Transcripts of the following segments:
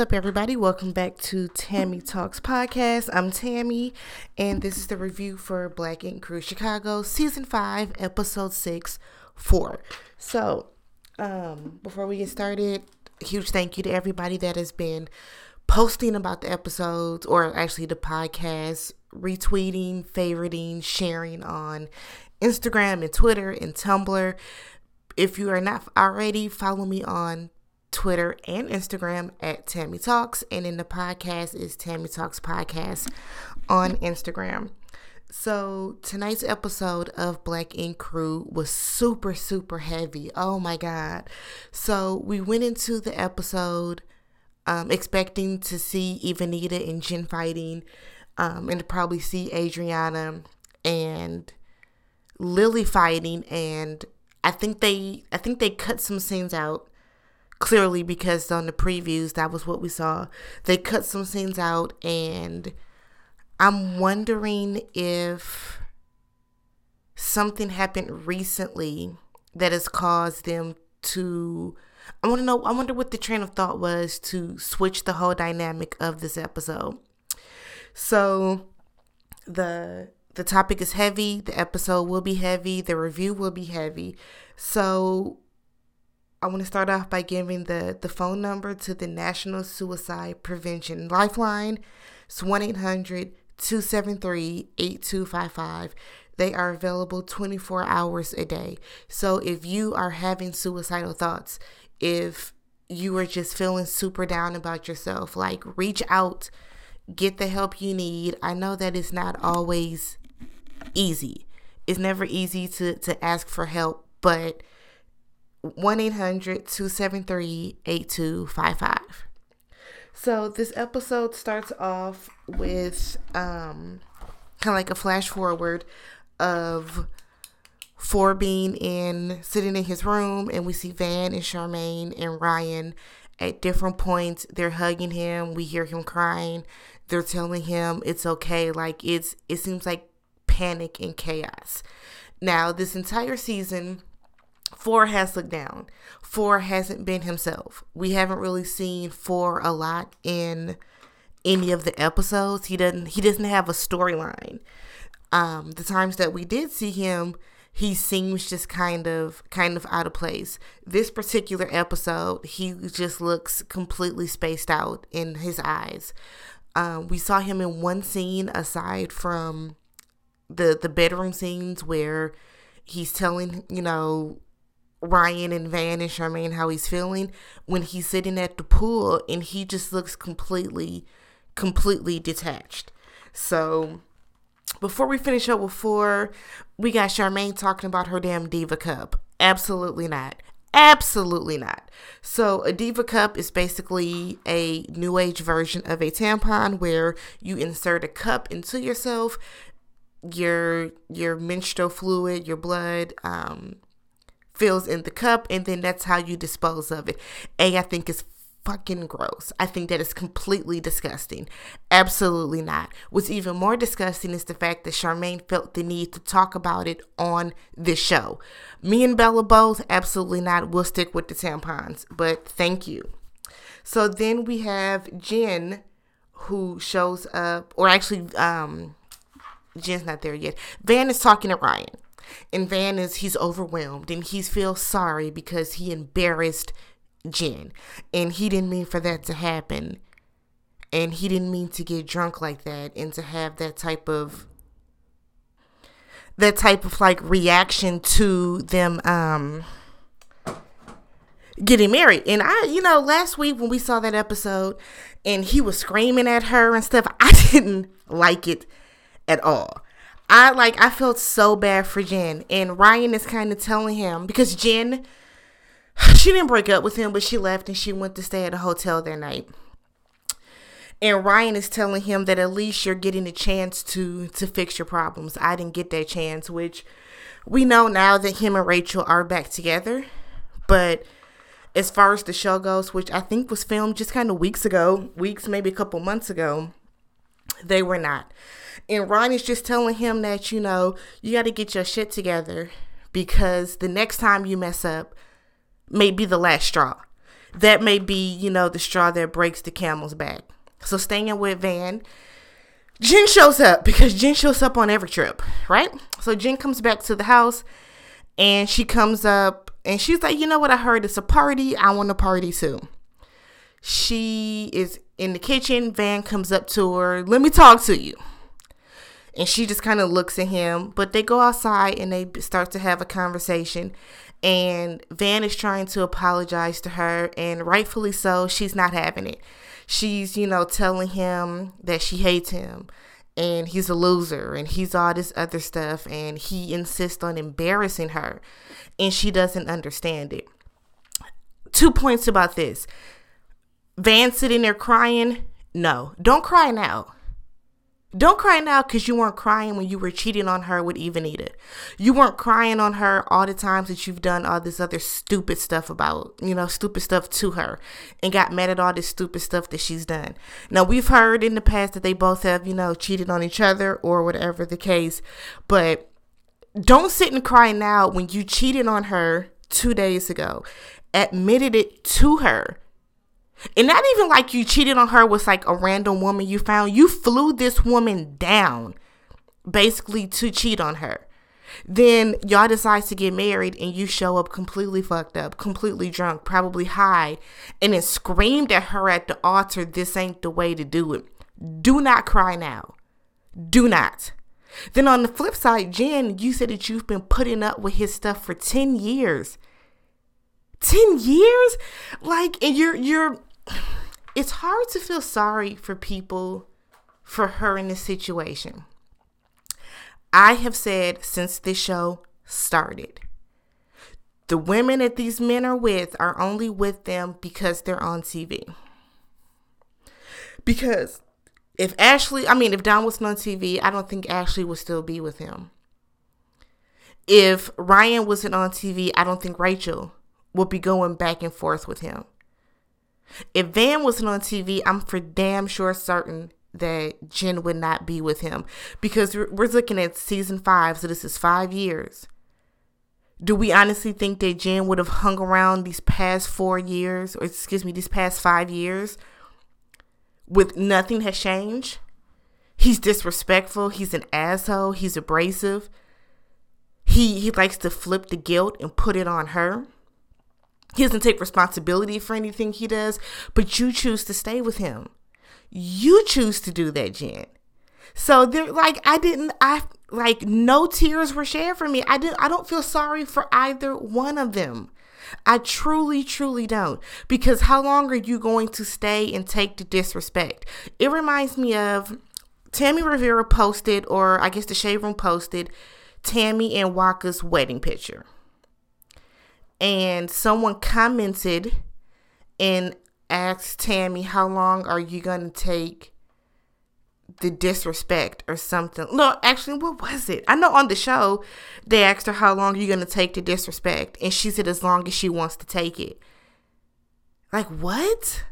up, everybody? Welcome back to Tammy Talks Podcast. I'm Tammy, and this is the review for Black Ink Crew Chicago, Season 5, Episode 6, 4. So, um, before we get started, huge thank you to everybody that has been posting about the episodes or actually the podcast, retweeting, favoriting, sharing on Instagram and Twitter and Tumblr. If you are not already, follow me on Twitter and Instagram at Tammy Talks, and in the podcast is Tammy Talks Podcast on Instagram. So tonight's episode of Black Ink Crew was super, super heavy. Oh my god! So we went into the episode um, expecting to see Evanita and Jen fighting, um, and to probably see Adriana and Lily fighting, and I think they, I think they cut some scenes out clearly because on the previews that was what we saw. They cut some scenes out and I'm wondering if something happened recently that has caused them to I want to know I wonder what the train of thought was to switch the whole dynamic of this episode. So the the topic is heavy, the episode will be heavy, the review will be heavy. So I want to start off by giving the, the phone number to the National Suicide Prevention Lifeline. It's 1 800 273 8255. They are available 24 hours a day. So if you are having suicidal thoughts, if you are just feeling super down about yourself, like reach out, get the help you need. I know that it's not always easy. It's never easy to, to ask for help, but 1 800 273 8255. So, this episode starts off with um, kind of like a flash forward of Four being in, sitting in his room, and we see Van and Charmaine and Ryan at different points. They're hugging him. We hear him crying. They're telling him it's okay. Like, it's, it seems like panic and chaos. Now, this entire season, Four has looked down. Four hasn't been himself. We haven't really seen Four a lot in any of the episodes. He doesn't he doesn't have a storyline. Um, the times that we did see him, he seems just kind of kind of out of place. This particular episode, he just looks completely spaced out in his eyes. Um, we saw him in one scene aside from the the bedroom scenes where he's telling you know Ryan and Van and Charmaine how he's feeling when he's sitting at the pool and he just looks completely, completely detached. So before we finish up with four, we got Charmaine talking about her damn Diva Cup. Absolutely not. Absolutely not. So, a Diva Cup is basically a new age version of a tampon where you insert a cup into yourself, your your menstrual fluid, your blood, um, fills in the cup and then that's how you dispose of it. A, I think is fucking gross. I think that is completely disgusting. Absolutely not. What's even more disgusting is the fact that Charmaine felt the need to talk about it on this show. Me and Bella both, absolutely not. We'll stick with the tampons, but thank you. So then we have Jen who shows up, or actually, um, Jen's not there yet. Van is talking to Ryan. And Van is he's overwhelmed and he feels sorry because he embarrassed Jen. And he didn't mean for that to happen. And he didn't mean to get drunk like that and to have that type of that type of like reaction to them um getting married. And I, you know, last week when we saw that episode and he was screaming at her and stuff, I didn't like it at all. I like I felt so bad for Jen, and Ryan is kind of telling him because Jen, she didn't break up with him, but she left and she went to stay at a hotel that night. And Ryan is telling him that at least you're getting a chance to to fix your problems. I didn't get that chance, which we know now that him and Rachel are back together. But as far as the show goes, which I think was filmed just kind of weeks ago, weeks maybe a couple months ago, they were not. And Ronnie's just telling him that, you know, you got to get your shit together because the next time you mess up may be the last straw. that may be, you know, the straw that breaks the camel's back. So staying with Van, Jen shows up because Jen shows up on every trip, right? So Jen comes back to the house and she comes up and she's like, you know what? I heard it's a party. I want a party too. She is in the kitchen. Van comes up to her. Let me talk to you. And she just kind of looks at him. But they go outside and they start to have a conversation. And Van is trying to apologize to her. And rightfully so, she's not having it. She's, you know, telling him that she hates him and he's a loser and he's all this other stuff and he insists on embarrassing her and she doesn't understand it. Two points about this. Van sitting there crying. No, don't cry now. Don't cry now because you weren't crying when you were cheating on her with Evanita. You weren't crying on her all the times that you've done all this other stupid stuff about, you know, stupid stuff to her and got mad at all this stupid stuff that she's done. Now, we've heard in the past that they both have, you know, cheated on each other or whatever the case, but don't sit and cry now when you cheated on her two days ago, admitted it to her and not even like you cheated on her with like a random woman you found. You flew this woman down basically to cheat on her. Then y'all decide to get married and you show up completely fucked up, completely drunk, probably high, and then screamed at her at the altar, this ain't the way to do it. Do not cry now. Do not. Then on the flip side, Jen, you said that you've been putting up with his stuff for 10 years. 10 years? Like and you're you're it's hard to feel sorry for people for her in this situation. I have said since this show started, the women that these men are with are only with them because they're on TV. Because if Ashley, I mean, if Don wasn't on TV, I don't think Ashley would still be with him. If Ryan wasn't on TV, I don't think Rachel would be going back and forth with him. If Van wasn't on TV, I'm for damn sure certain that Jen would not be with him because we're looking at season five, so this is five years. Do we honestly think that Jen would have hung around these past four years, or excuse me, these past five years, with nothing has changed? He's disrespectful. He's an asshole. He's abrasive. He he likes to flip the guilt and put it on her. He doesn't take responsibility for anything he does, but you choose to stay with him. You choose to do that, Jen. So they're like, I didn't, I like no tears were shared for me. I didn't, I don't feel sorry for either one of them. I truly, truly don't. Because how long are you going to stay and take the disrespect? It reminds me of Tammy Rivera posted, or I guess the Shade Room posted, Tammy and Waka's wedding picture and someone commented and asked Tammy, How long are you going to take the disrespect or something? No, actually, what was it? I know on the show they asked her, How long are you going to take the disrespect? And she said, As long as she wants to take it. Like, what?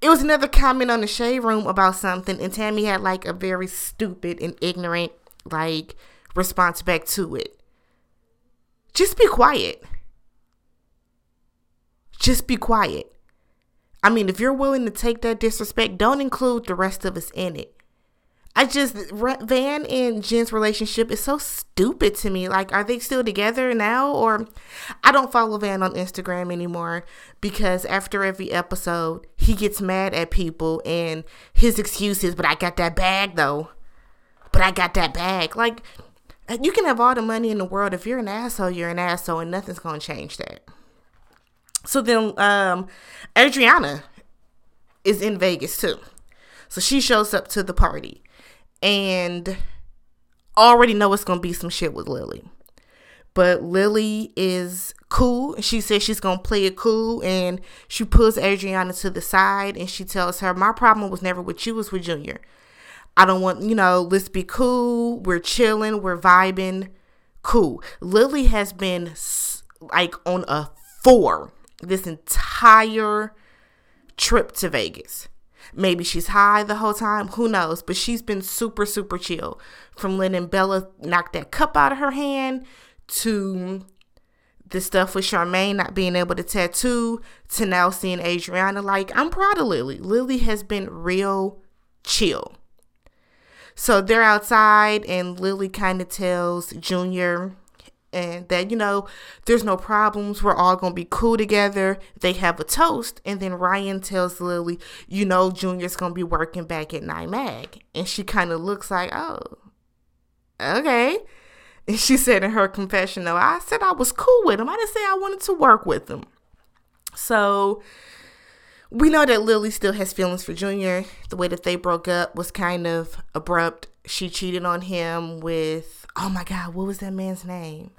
It was another comment on the shade room about something, and Tammy had like a very stupid and ignorant like response back to it. Just be quiet. Just be quiet. I mean, if you're willing to take that disrespect, don't include the rest of us in it. I just Van and Jen's relationship is so stupid to me. Like, are they still together now? Or I don't follow Van on Instagram anymore because after every episode, he gets mad at people and his excuse is, but I got that bag though. But I got that bag. Like, you can have all the money in the world. If you're an asshole, you're an asshole, and nothing's gonna change that. So then, um, Adriana is in Vegas too. So she shows up to the party, and already know it's gonna be some shit with Lily. But Lily is cool. She says she's gonna play it cool, and she pulls Adriana to the side, and she tells her, "My problem was never with you; it was with Junior." I don't want, you know, let's be cool. We're chilling, we're vibing. Cool. Lily has been like on a four this entire trip to Vegas. Maybe she's high the whole time, who knows? But she's been super, super chill from letting Bella knock that cup out of her hand to the stuff with Charmaine not being able to tattoo to now seeing Adriana. Like, I'm proud of Lily. Lily has been real chill. So they're outside, and Lily kind of tells Junior and that you know there's no problems. We're all gonna be cool together. They have a toast and then ryan tells lily you know junior's gonna be working back at NYMAG and she kind of looks like oh okay. And she said in her confessional i said i was cool with him i didn't say i wanted to work with him so we know that lily still has feelings for junior the way that they broke up was kind of abrupt she cheated on him with oh my god what was that man's name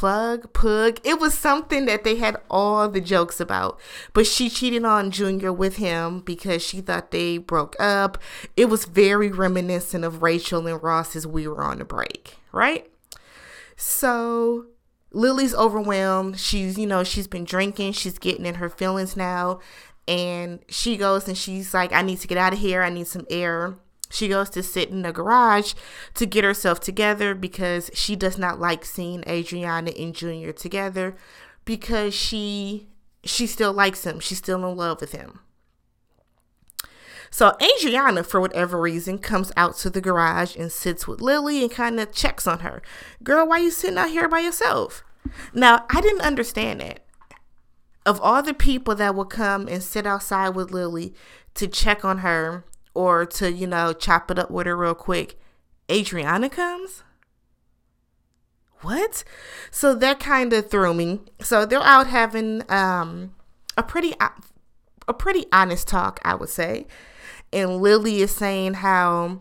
plug, pug. It was something that they had all the jokes about. But she cheated on Junior with him because she thought they broke up. It was very reminiscent of Rachel and Ross as we were on a break, right? So Lily's overwhelmed. She's, you know, she's been drinking. She's getting in her feelings now. And she goes and she's like, I need to get out of here. I need some air. She goes to sit in the garage to get herself together because she does not like seeing Adriana and Junior together because she she still likes him. She's still in love with him. So Adriana, for whatever reason, comes out to the garage and sits with Lily and kind of checks on her. Girl, why you sitting out here by yourself? Now, I didn't understand it. Of all the people that would come and sit outside with Lily to check on her or to, you know, chop it up with her real quick, Adriana comes? What? So that kind of threw me. So they're out having um a pretty a pretty honest talk, I would say. And Lily is saying how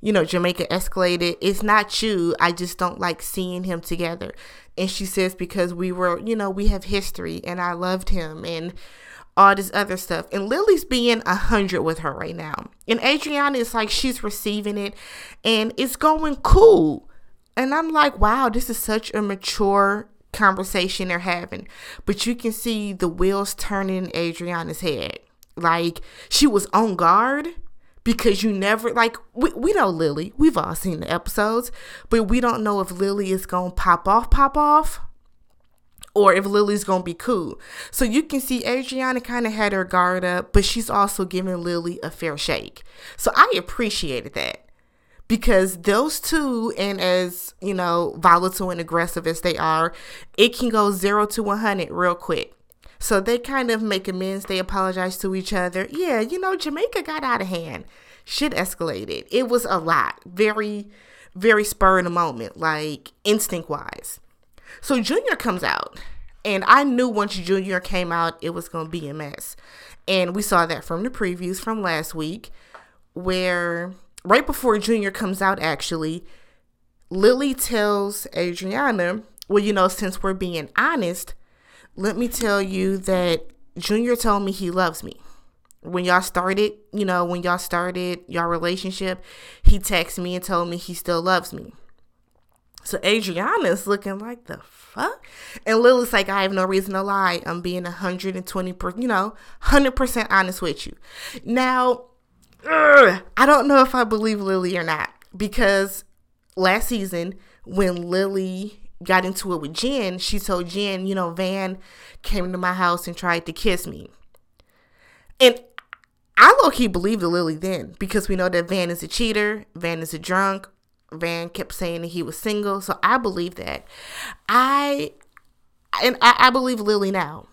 you know, Jamaica escalated. It's not you. I just don't like seeing him together. And she says because we were, you know, we have history and I loved him and all this other stuff. And Lily's being a hundred with her right now. And Adriana is like she's receiving it and it's going cool. And I'm like, wow, this is such a mature conversation they're having. But you can see the wheels turning in Adriana's head. Like she was on guard because you never like we, we know Lily. We've all seen the episodes, but we don't know if Lily is gonna pop off, pop off or if Lily's gonna be cool. So you can see Adriana kind of had her guard up, but she's also giving Lily a fair shake. So I appreciated that because those two, and as you know, volatile and aggressive as they are, it can go zero to 100 real quick. So they kind of make amends. They apologize to each other. Yeah, you know, Jamaica got out of hand. Shit escalated. It was a lot. Very, very spur in the moment, like instinct wise. So Junior comes out, and I knew once Junior came out, it was going to be a mess. And we saw that from the previews from last week, where right before Junior comes out, actually, Lily tells Adriana, Well, you know, since we're being honest, let me tell you that Junior told me he loves me. When y'all started, you know, when y'all started your relationship, he texted me and told me he still loves me. So Adriana's looking like the fuck, and Lily's like, I have no reason to lie. I'm being 120 per, you know, 100 percent honest with you. Now, ugh, I don't know if I believe Lily or not because last season when Lily got into it with Jen, she told Jen, you know, Van came to my house and tried to kiss me, and I low key believed the Lily then because we know that Van is a cheater, Van is a drunk, Van kept saying that he was single, so I believe that. I and I, I believe Lily now.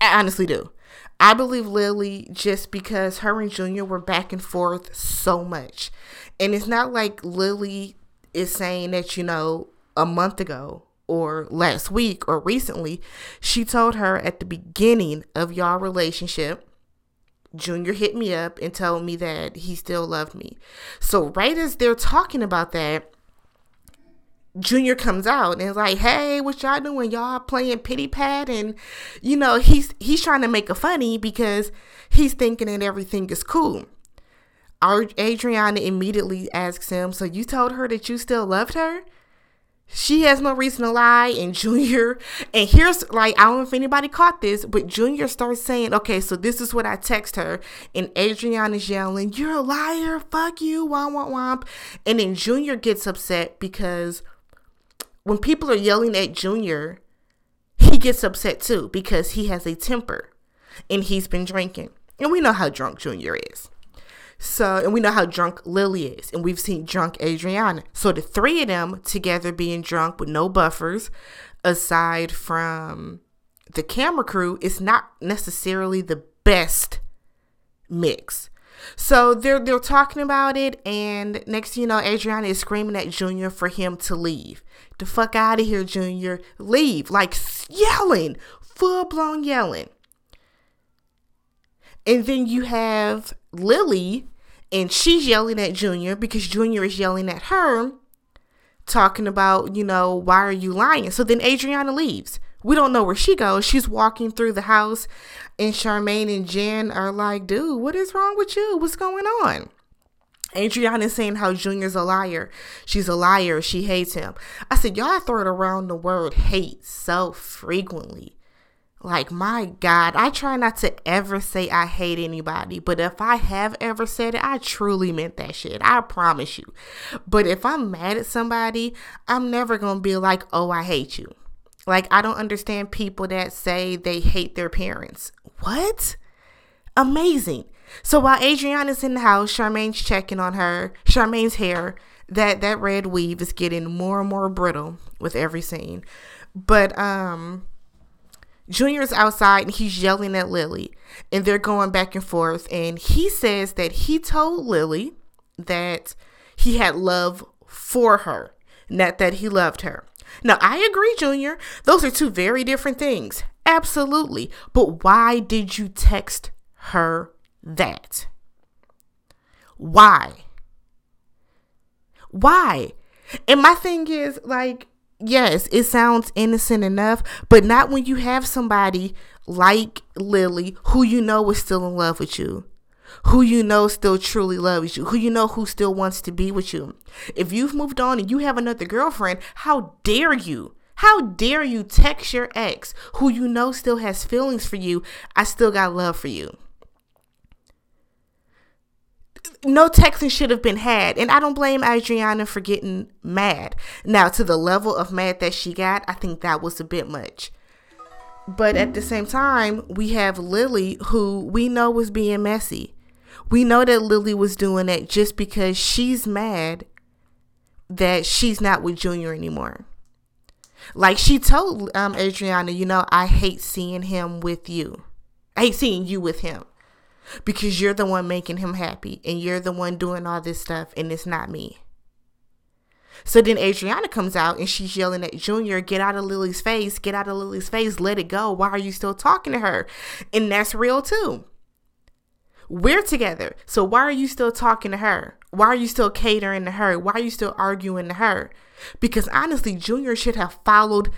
I honestly do. I believe Lily just because her and Junior were back and forth so much. And it's not like Lily is saying that, you know, a month ago or last week or recently, she told her at the beginning of y'all relationship Junior hit me up and told me that he still loved me. So right as they're talking about that, Junior comes out and is like, "Hey, what y'all doing? Y'all playing pity pat?" And you know he's he's trying to make a funny because he's thinking that everything is cool. Adriana immediately asks him, "So you told her that you still loved her?" she has no reason to lie. And Junior, and here's like, I don't know if anybody caught this, but Junior starts saying, okay, so this is what I text her. And Adriana is yelling, You're a liar. Fuck you. Womp, womp, womp. And then Junior gets upset because when people are yelling at Junior, he gets upset too because he has a temper and he's been drinking. And we know how drunk Junior is. So, and we know how drunk Lily is, and we've seen drunk Adriana. So, the three of them together being drunk with no buffers, aside from the camera crew, is not necessarily the best mix. So they're they're talking about it, and next you know, Adriana is screaming at Junior for him to leave. The fuck out of here, Junior! Leave! Like yelling, full blown yelling. And then you have Lily, and she's yelling at Junior because Junior is yelling at her, talking about, you know, why are you lying? So then Adriana leaves. We don't know where she goes. She's walking through the house, and Charmaine and Jen are like, dude, what is wrong with you? What's going on? Adriana is saying how Junior's a liar. She's a liar. She hates him. I said, y'all throw it around the word hate so frequently. Like, my God, I try not to ever say I hate anybody, but if I have ever said it, I truly meant that shit. I promise you. But if I'm mad at somebody, I'm never to be like, oh, I hate you. Like, I don't understand people that say they hate their parents. What? Amazing. So while Adriana's in the house, Charmaine's checking on her. Charmaine's hair, that that red weave is getting more and more brittle with every scene. But um Junior's outside and he's yelling at Lily and they're going back and forth. And he says that he told Lily that he had love for her, not that he loved her. Now, I agree, Junior. Those are two very different things. Absolutely. But why did you text her that? Why? Why? And my thing is, like, yes, it sounds innocent enough, but not when you have somebody like Lily who you know is still in love with you, who you know still truly loves you, who you know who still wants to be with you. If you've moved on and you have another girlfriend, how dare you? How dare you text your ex who you know still has feelings for you? I still got love for you no texting should have been had. And I don't blame Adriana for getting mad. Now, to the level of mad that she got, I think that was a bit much. But at the same time, we have Lily, who we know was being messy. We know that Lily was doing that just because she's mad that she's not with Junior anymore. Like she told um, Adriana, you know, I hate seeing him with you. I hate seeing you with him because you're the one making him happy and you're the one doing all this stuff and it's not me. So then Adriana comes out and she's yelling at Junior, get out of Lily's face, get out of Lily's face, let it go. Why are you still talking to her? And that's real too. We're together. So why are you still talking to her? Why are you still catering to her? Why are you still arguing to her? Because honestly, Junior should have followed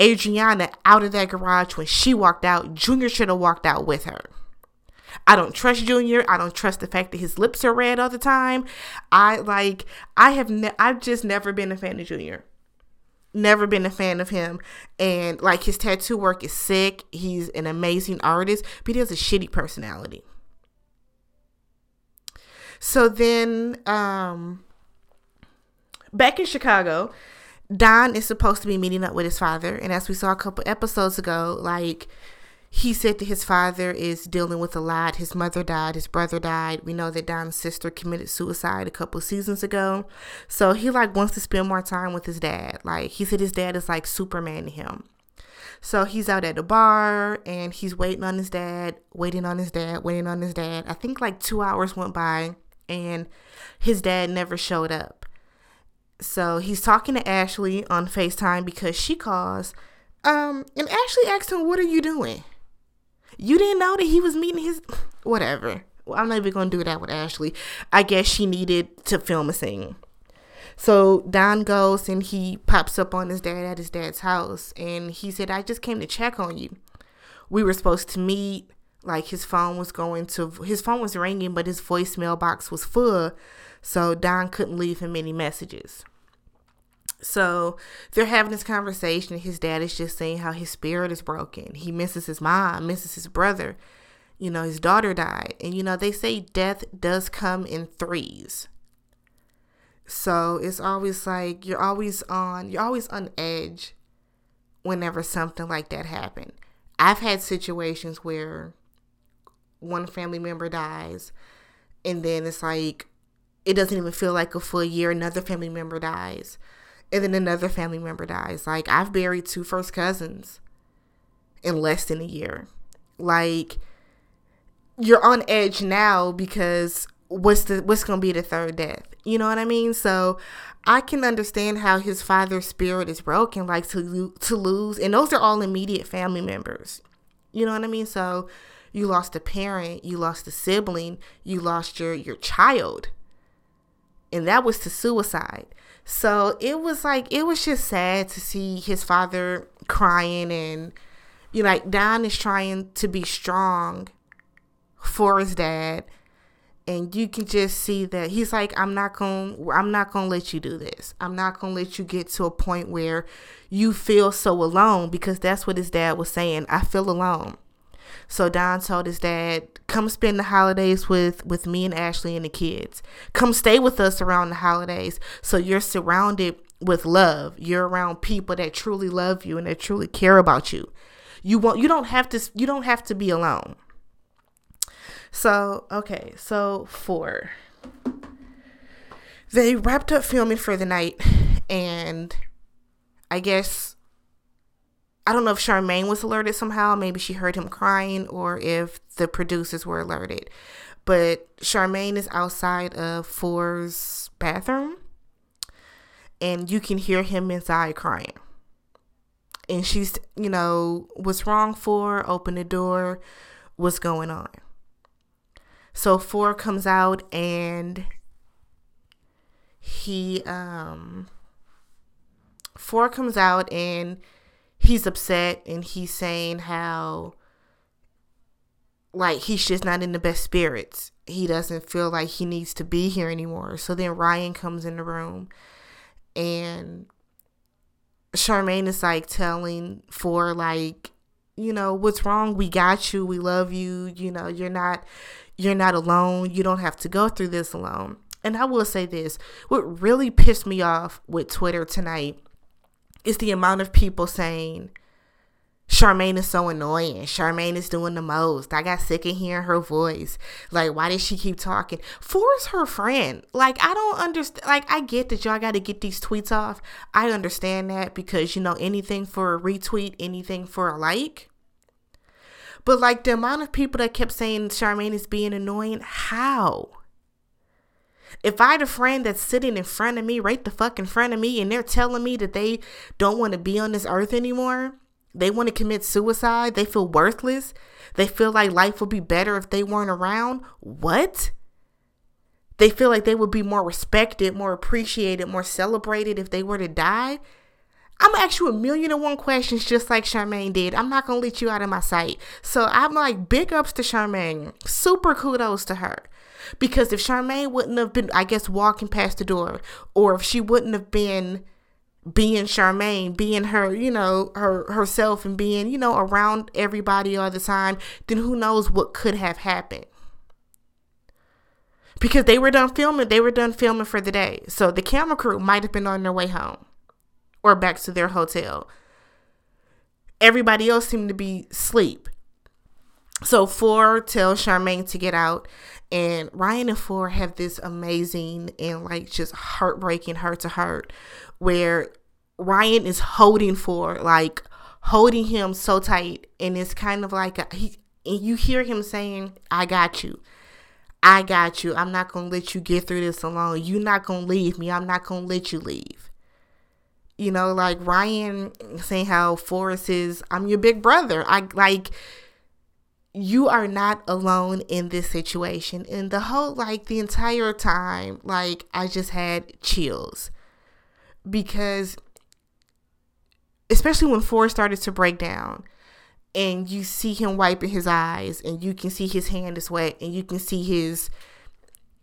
Adriana out of that garage when she walked out. Junior should have walked out with her. I don't trust Junior. I don't trust the fact that his lips are red all the time. I like I have ne- I've just never been a fan of Junior. Never been a fan of him. And like his tattoo work is sick. He's an amazing artist, but he has a shitty personality. So then um back in Chicago, Don is supposed to be meeting up with his father, and as we saw a couple episodes ago, like he said that his father is dealing with a lot. His mother died, his brother died. We know that Don's sister committed suicide a couple seasons ago. So he like wants to spend more time with his dad. Like he said his dad is like Superman to him. So he's out at the bar and he's waiting on his dad, waiting on his dad, waiting on his dad. I think like 2 hours went by and his dad never showed up. So he's talking to Ashley on FaceTime because she calls um and Ashley asked him, "What are you doing?" You didn't know that he was meeting his whatever. Well, I'm not even gonna do that with Ashley. I guess she needed to film a scene. So Don goes and he pops up on his dad at his dad's house and he said, I just came to check on you. We were supposed to meet. Like his phone was going to his phone was ringing, but his voicemail box was full. So Don couldn't leave him any messages. So they're having this conversation. And his dad is just saying how his spirit is broken. He misses his mom, misses his brother. You know, his daughter died. And, you know, they say death does come in threes. So it's always like you're always on, you're always on edge whenever something like that happens. I've had situations where one family member dies and then it's like it doesn't even feel like a full year another family member dies and then another family member dies. Like i've buried two first cousins in less than a year. Like you're on edge now because what's the what's gonna be the third death? You know what i mean? So i can understand how his father's spirit is broken like to to lose and those are all immediate family members. You know what i mean? So you lost a parent, you lost a sibling, you lost your your child. And that was to suicide. So it was like it was just sad to see his father crying and you know like Don is trying to be strong for his dad. And you can just see that he's like i'm not to i'm not to let you do this. I'm not to let you get to a point where you feel so alone. Because that's what his dad was saying i feel alone so Don told his dad, "Come spend the holidays with with me and Ashley and the kids. Come stay with us around the holidays, so you're surrounded with love. You're around people that truly love you and that truly care about you. You want you don't have to you don't have to be alone." So okay, so four. They wrapped up filming for the night, and I guess I don't know if Charmaine was alerted somehow. Maybe she heard him crying, or if the producers were alerted. But Charmaine is outside of Four's bathroom, and you can hear him inside crying. And she's, you know, what's wrong Four? Open the door. What's going on? So Four comes out and he um Four comes out and he's upset and he's saying how like he's just not in the best spirits. He doesn't feel like he needs to be here anymore. So then Ryan comes in the room and Charmaine is like telling Four like, you know, what's wrong? We got you. We love you. You know, you're not you're not alone. You don't have to go through this alone. And I will say this, what really pissed me off with Twitter tonight is the amount of people saying Charmaine is so annoying. Charmaine is doing the most. I got sick of hearing her voice. Like, why does she keep talking? Four's her friend. Like, I don't understand. Like, I get that y'all got to get these tweets off. I understand that because, you know, anything for a retweet, anything for a like. But, like, the amount of people that kept saying Charmaine is being annoying, how? If I had a friend that's sitting in front of me, right the fuck in front of me, and they're telling me that they don't want to be on this earth anymore, they want to commit suicide, they feel worthless, they feel like life would be better if they weren't around, what? They feel like they would be more respected, more appreciated, more celebrated if they were to die. I'm gonna ask you a million and one questions just like Charmaine did. I'm not gonna let you out of my sight. So I'm like, big ups to Charmaine. Super kudos to her. Because if Charmaine wouldn't have been, I guess, walking past the door, or if she wouldn't have been being Charmaine, being her, you know, her herself and being, you know, around everybody all the time, then who knows what could have happened. Because they were done filming, they were done filming for the day. So the camera crew might have been on their way home or back to their hotel. Everybody else seemed to be asleep. So Four tells Charmaine to get out, and Ryan and Four have this amazing and like just heartbreaking heart to heart where Ryan is holding Four, like holding him so tight, and it's kind of like a, he and you hear him saying, "I got you." I got you. I'm not going to let you get through this alone. You're not going to leave me. I'm not going to let you leave. You know, like Ryan saying how Forrest is, I'm your big brother. I like you are not alone in this situation. And the whole, like, the entire time, like, I just had chills because, especially when Forrest started to break down and you see him wiping his eyes and you can see his hand is wet and you can see his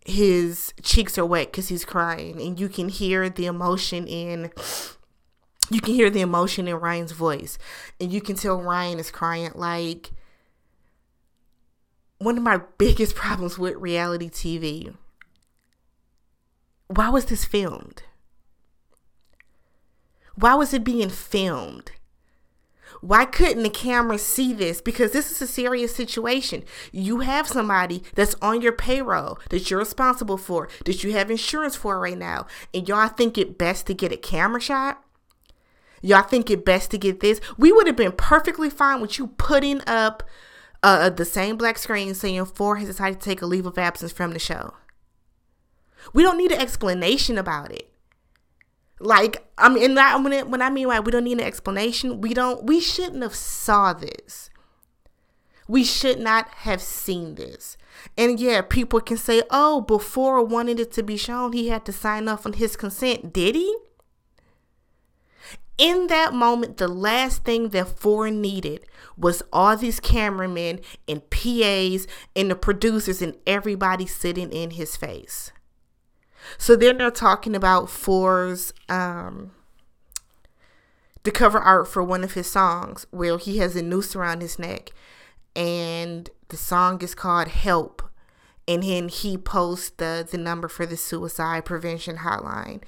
his cheeks are wet because he's crying, and you can hear the emotion in you can hear the emotion in Ryan's voice, and you can tell Ryan is crying. Like one of my biggest problems with reality TV. Why was this filmed? Why was it being filmed? Why couldn't the camera see this? Because this is a serious situation. You have somebody that's on your payroll that you're responsible for, that you have insurance for right now, and y'all think it best to get a camera shot? Y'all think it best to get this? We would have been perfectly fine with you putting up uh, the same black screen saying Four has decided to take a leave of absence from the show. We don't need an explanation about it. Like I mean, that, when, it, when I mean like we don't need an explanation, we don't. We shouldn't have saw this. We should not have seen this. And yeah, people can say, "Oh, before wanting it to be shown, he had to sign off on his consent." Did he? In that moment, the last thing that Four needed was all these cameramen and PAs and the producers and everybody sitting in his face. So then they're talking about Four's um, the cover art for one of his songs where he has a noose around his neck and the song is called Help. And then he posts the, the number for the suicide prevention hotline.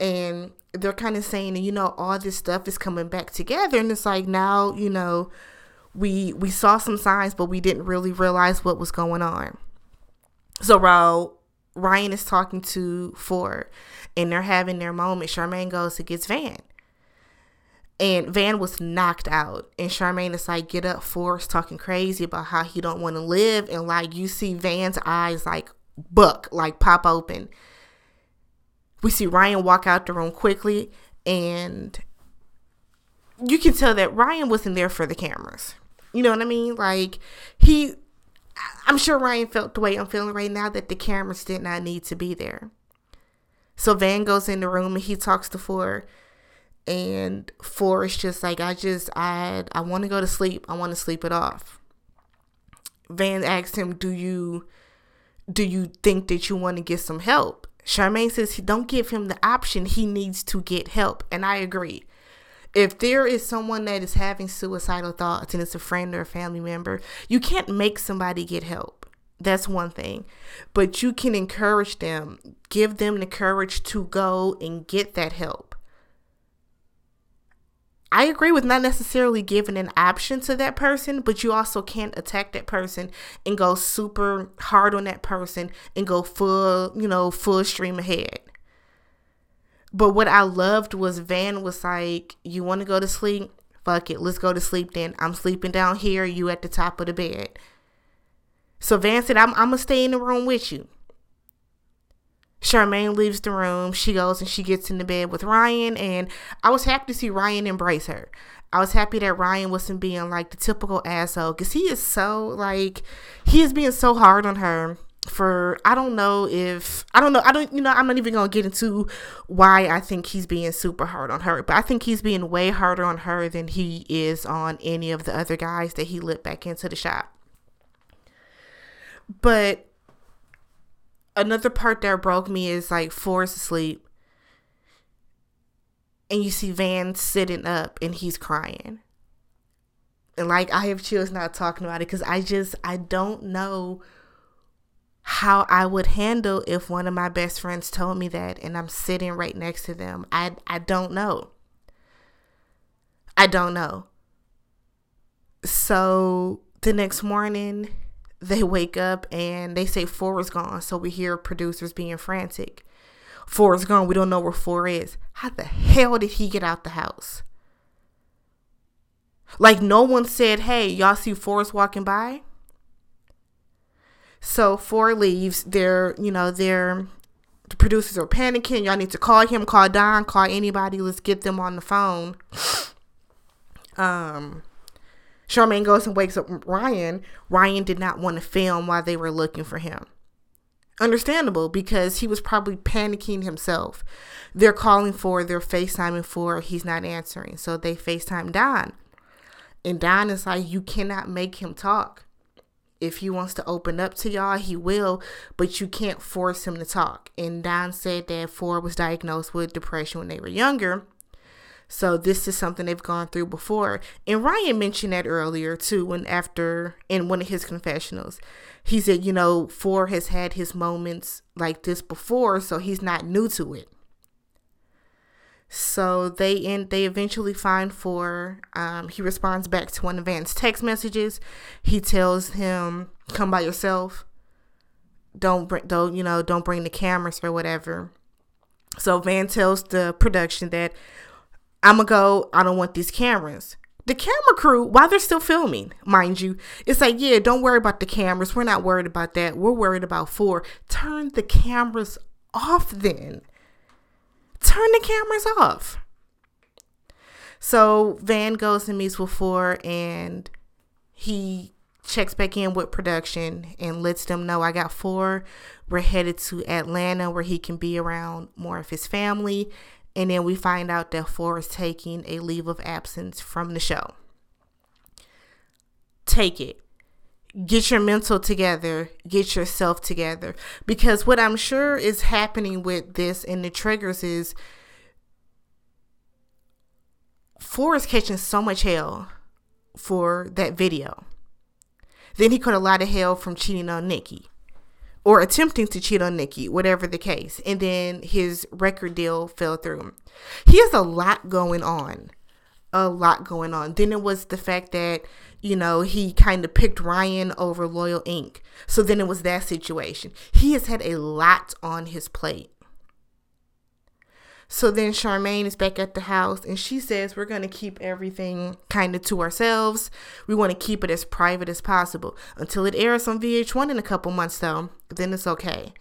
And they're kind of saying, you know, all this stuff is coming back together. And it's like now, you know, we we saw some signs, but we didn't really realize what was going on. So while Ryan is talking to ford and they're having their moment. Charmaine goes to get Van. And Van was knocked out. And Charmaine is like, get up, Forrest, talking crazy about how he don't want to live. And like you see Van's eyes like buck, like pop open. We see Ryan walk out the room quickly and you can tell that Ryan wasn't there for the cameras. You know what I mean? Like he I'm sure Ryan felt the way I'm feeling right now that the cameras did not need to be there. So Van goes in the room and he talks to Four. And Four is just like, I just, I, I want to go to sleep. I want to sleep it off. Van asks him, Do you, do you think that you want to get some help? Charmaine says, Don't give him the option. He needs to get help. And I agree if there is someone that is having suicidal thoughts and it's a friend or a family member, you can't make somebody get help. That's one thing. But you can encourage them, give them the courage to go and get that help. I agree with not necessarily giving an option to that person, but you also can't attack that person and go super hard on that person and go full, you know, full stream ahead. But what I loved was Van was like, You want to go to sleep? Fuck it. Let's go to sleep then. I'm sleeping down here. You at the top of the bed. So Van said, I'm, I'm going to stay in the room with you. Charmaine leaves the room. She goes and she gets into bed with Ryan. And I was happy to see Ryan embrace her. I was happy that Ryan wasn't being like the typical asshole because he is so like, he is being so hard on her for I don't know if I don't know I don't you know I'm not even gonna get into why I think he's being super hard on her, but I think he's being way harder on her than he is on any of the other guys that he let back into the shop. But another part that broke me is like Forrest asleep, and you see Van sitting up and he's crying. And like I have chills not talking about it because I just I don't know how I would handle if one of my best friends told me that and I'm sitting right next to them. I I don't know. I don't know. So the next morning they wake up and they say four is gone. So we hear producers being frantic. Four is gone. We don't know where four is. How the hell did he get out the house? Like no one said, hey, y'all see Forrest walking by? So four leaves. They're, you know, they're the producers are panicking. Y'all need to call him, call Don, call anybody. Let's get them on the phone. Um, Charmaine goes and wakes up Ryan. Ryan did not want to film while they were looking for him. Understandable because he was probably panicking himself. They're calling Four, they're FaceTiming Four, he's not answering. So they FaceTime Don. And Don is like, You cannot make him talk if he wants to open up to y'all, he will, but you can't force him to talk. And Don said that Ford was diagnosed with depression when they were younger. So this is something they've gone through before. And Ryan mentioned that earlier too, when after in one of his confessionals. He said, you know, Ford has had his moments like this before, so he's not new to it. So they end. They eventually find Four. Um, he responds back to one of Van's text messages. He tells him, "Come by yourself. Don't bring. Don't you know? Don't bring the cameras or whatever." So Van tells the production that I'm gonna go. I don't want these cameras. The camera crew, while they're still filming, mind you, it's like, yeah, don't worry about the cameras. We're not worried about that. We're worried about four. Turn the cameras off then turn the cameras off. So Van goes and meets with four and he checks back in with production and lets them know I got four. We're headed to Atlanta where he can be around more of his family. And then we find out that Four is taking a leave of absence from the show. Take it get your mental together, get yourself together. Because what I'm sure is happening with this and the triggers is Four's catching so much hell for that video. Then he caught a lot of hell from cheating on Nikki or attempting to cheat on Nikki, whatever the case. And then his record deal fell through. He has a lot going on. A lot going on. Then it was the fact that you know, he kind of picked Ryan over Loyal Inc. So then it was that situation. He has had a lot on his plate. So then Charmaine is back at the house and she says, We're going to keep everything kind of to ourselves. We want to keep it as private as possible until it airs on VH1 in a couple months, though. Then it's okay.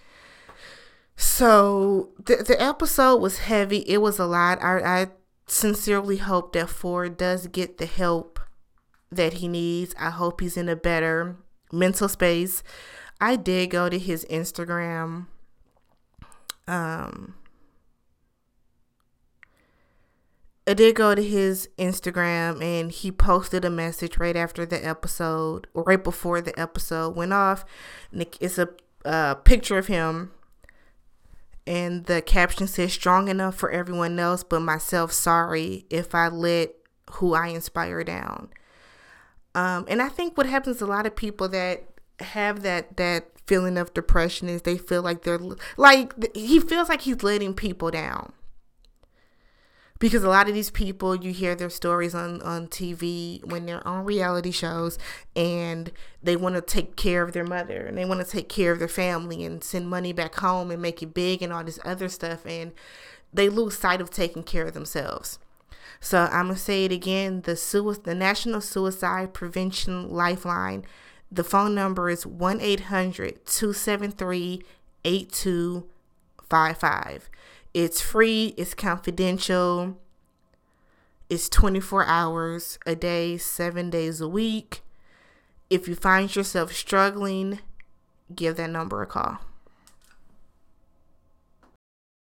So the, the episode was heavy. It was a lot. I, I sincerely hope that Four does get the help that he needs. I hope he's in a better mental space. I did go to his Instagram. Um, I did go to his Instagram and he posted a message right after the episode, or right before the episode went off. It's a, a picture of him, and the caption says, Strong enough for everyone else, but myself sorry if I let who I inspire down. Um, and I think what happens to a lot of people that have that that feeling of depression is they feel like they're like he feels like he's letting people down because a lot of these people you hear their stories on on TV when they're on reality shows and they want to take care of their mother and they want to take care of their family and send money back home and make it big and all this other stuff and they lose sight of taking care of themselves. So I'm gonna say it again: the sui- the National Suicide Prevention Lifeline. The phone number is 1 800 273 8255. It's free, it's confidential, it's 24 hours a day, seven days a week. If you find yourself struggling, give that number a call.